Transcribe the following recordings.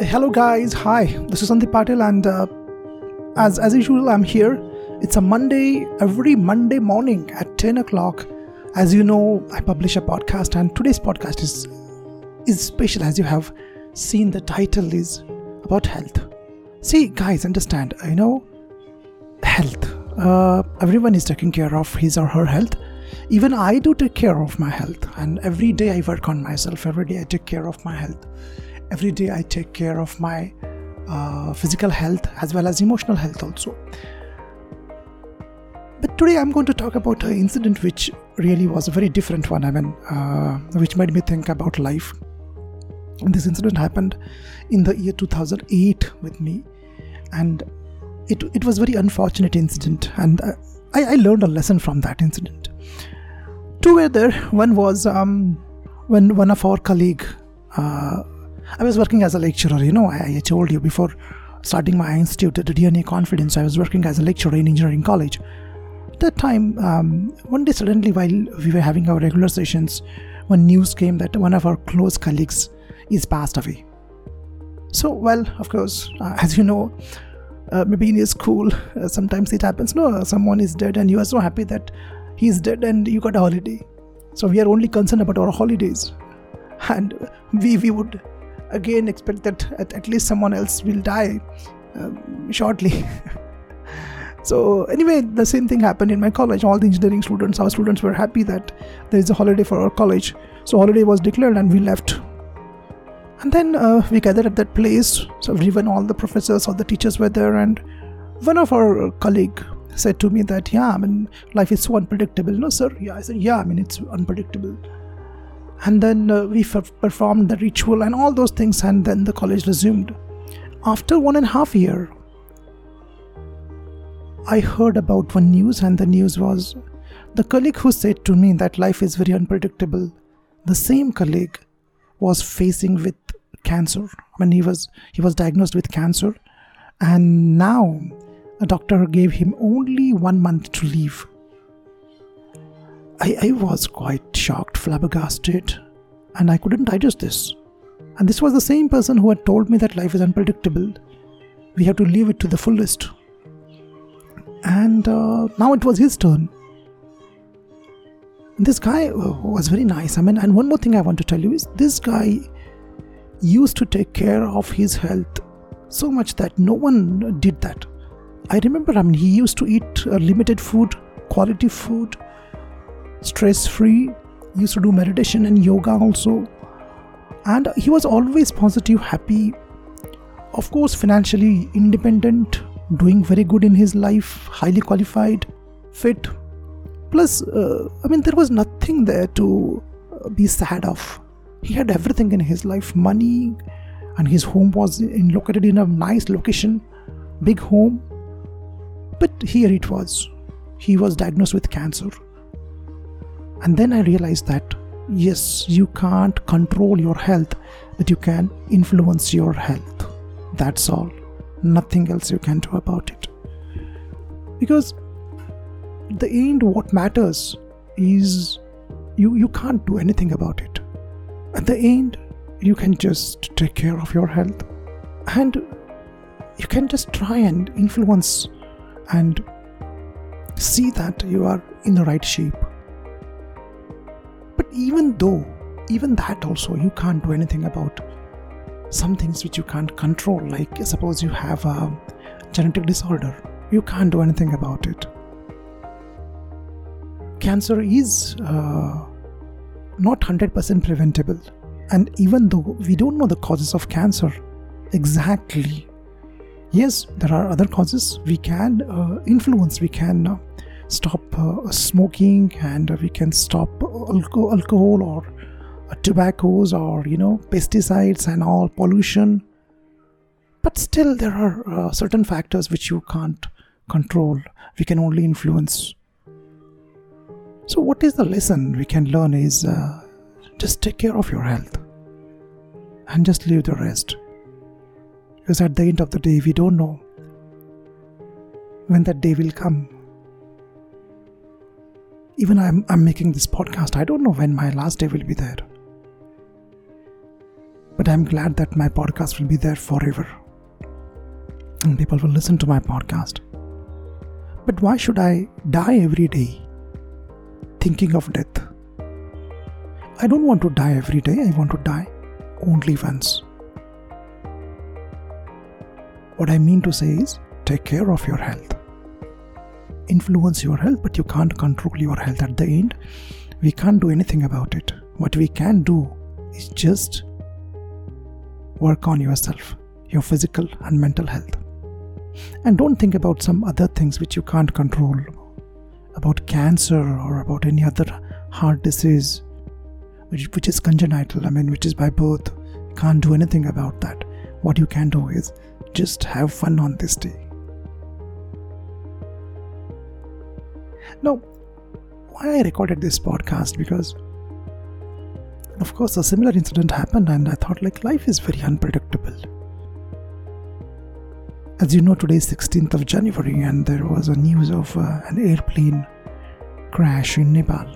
Hello, guys. Hi, this is Sandeep Patil, and uh, as as usual, I'm here. It's a Monday, every Monday morning at 10 o'clock. As you know, I publish a podcast, and today's podcast is is special. As you have seen, the title is about health. See, guys, understand. You know, health. Uh, everyone is taking care of his or her health. Even I do take care of my health, and every day I work on myself. Every day I take care of my health every day I take care of my uh, physical health as well as emotional health also. But today I'm going to talk about an incident which really was a very different one. I mean, uh, which made me think about life. And this incident happened in the year 2008 with me, and it it was very unfortunate incident, and I, I learned a lesson from that incident. Two were there. One was um, when one of our colleague uh, I was working as a lecturer, you know, I, I told you before starting my institute at DNA Confidence, I was working as a lecturer in engineering college. At that time, um, one day suddenly while we were having our regular sessions, when news came that one of our close colleagues is passed away. So, well, of course, uh, as you know, uh, maybe in your school, uh, sometimes it happens. No, someone is dead, and you are so happy that he is dead, and you got a holiday. So we are only concerned about our holidays, and we we would again expect that at, at least someone else will die um, shortly. so anyway, the same thing happened in my college. All the engineering students, our students were happy that there is a holiday for our college. So holiday was declared and we left. And then uh, we gathered at that place. So everyone, all the professors, all the teachers were there, and one of our colleague said to me that, yeah, I mean, life is so unpredictable. No, sir. Yeah, I said, yeah, I mean, it's unpredictable and then uh, we f- performed the ritual and all those things and then the college resumed. After one and a half year i heard about one news and the news was the colleague who said to me that life is very unpredictable the same colleague was facing with cancer. When he was he was diagnosed with cancer and now a doctor gave him only one month to live I, I was quite shocked, flabbergasted, and I couldn't digest this. And this was the same person who had told me that life is unpredictable. We have to live it to the fullest. And uh, now it was his turn. This guy uh, was very nice. I mean, and one more thing I want to tell you is this guy used to take care of his health so much that no one did that. I remember, I mean, he used to eat uh, limited food, quality food, stress free, used to do meditation and yoga also. And he was always positive, happy, of course, financially independent, doing very good in his life, highly qualified, fit. Plus, uh, I mean, there was nothing there to uh, be sad of. He had everything in his life money, and his home was in, located in a nice location, big home. But here it was. He was diagnosed with cancer. And then I realized that yes, you can't control your health, but you can influence your health. That's all. Nothing else you can do about it. Because the end, what matters is you, you can't do anything about it. At the end, you can just take care of your health and you can just try and influence and see that you are in the right shape even though, even that also, you can't do anything about some things which you can't control, like suppose you have a genetic disorder, you can't do anything about it. Cancer is uh, not 100% preventable, and even though we don't know the causes of cancer exactly, yes, there are other causes we can uh, influence, we can uh, stop uh, smoking and we can stop alcohol or uh, tobaccos or you know pesticides and all pollution. But still there are uh, certain factors which you can't control. We can only influence. So what is the lesson we can learn is uh, just take care of your health and just leave the rest. Because at the end of the day we don't know when that day will come even I'm, I'm making this podcast, I don't know when my last day will be there. But I'm glad that my podcast will be there forever. And people will listen to my podcast. But why should I die every day thinking of death? I don't want to die every day, I want to die only once. What I mean to say is take care of your health. Influence your health, but you can't control your health at the end. We can't do anything about it. What we can do is just work on yourself, your physical and mental health. And don't think about some other things which you can't control, about cancer or about any other heart disease, which, which is congenital, I mean, which is by birth. can't do anything about that. What you can do is just have fun on this day. Now, why I recorded this podcast because of course a similar incident happened and I thought like life is very unpredictable. As you know today is 16th of January and there was a news of uh, an airplane crash in Nepal.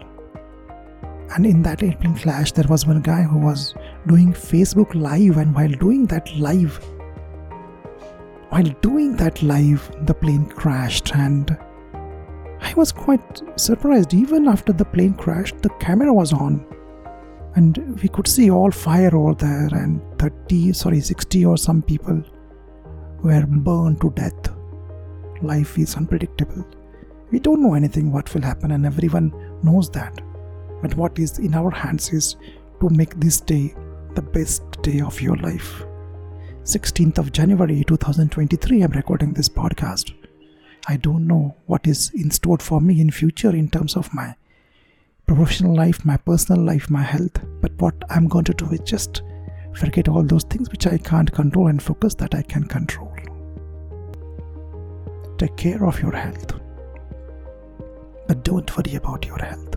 And in that airplane crash there was one guy who was doing Facebook live and while doing that live while doing that live, the plane crashed, and I was quite surprised. Even after the plane crashed, the camera was on, and we could see all fire over there, and 30, sorry, 60 or some people were burned to death. Life is unpredictable. We don't know anything what will happen, and everyone knows that. But what is in our hands is to make this day the best day of your life. 16th of January 2023 I'm recording this podcast. I don't know what is in store for me in future in terms of my professional life, my personal life, my health, but what I'm going to do is just forget all those things which I can't control and focus that I can control. Take care of your health. But don't worry about your health.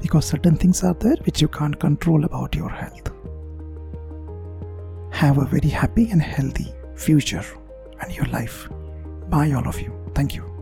Because certain things are there which you can't control about your health have a very happy and healthy future and your life. Bye, all of you. Thank you.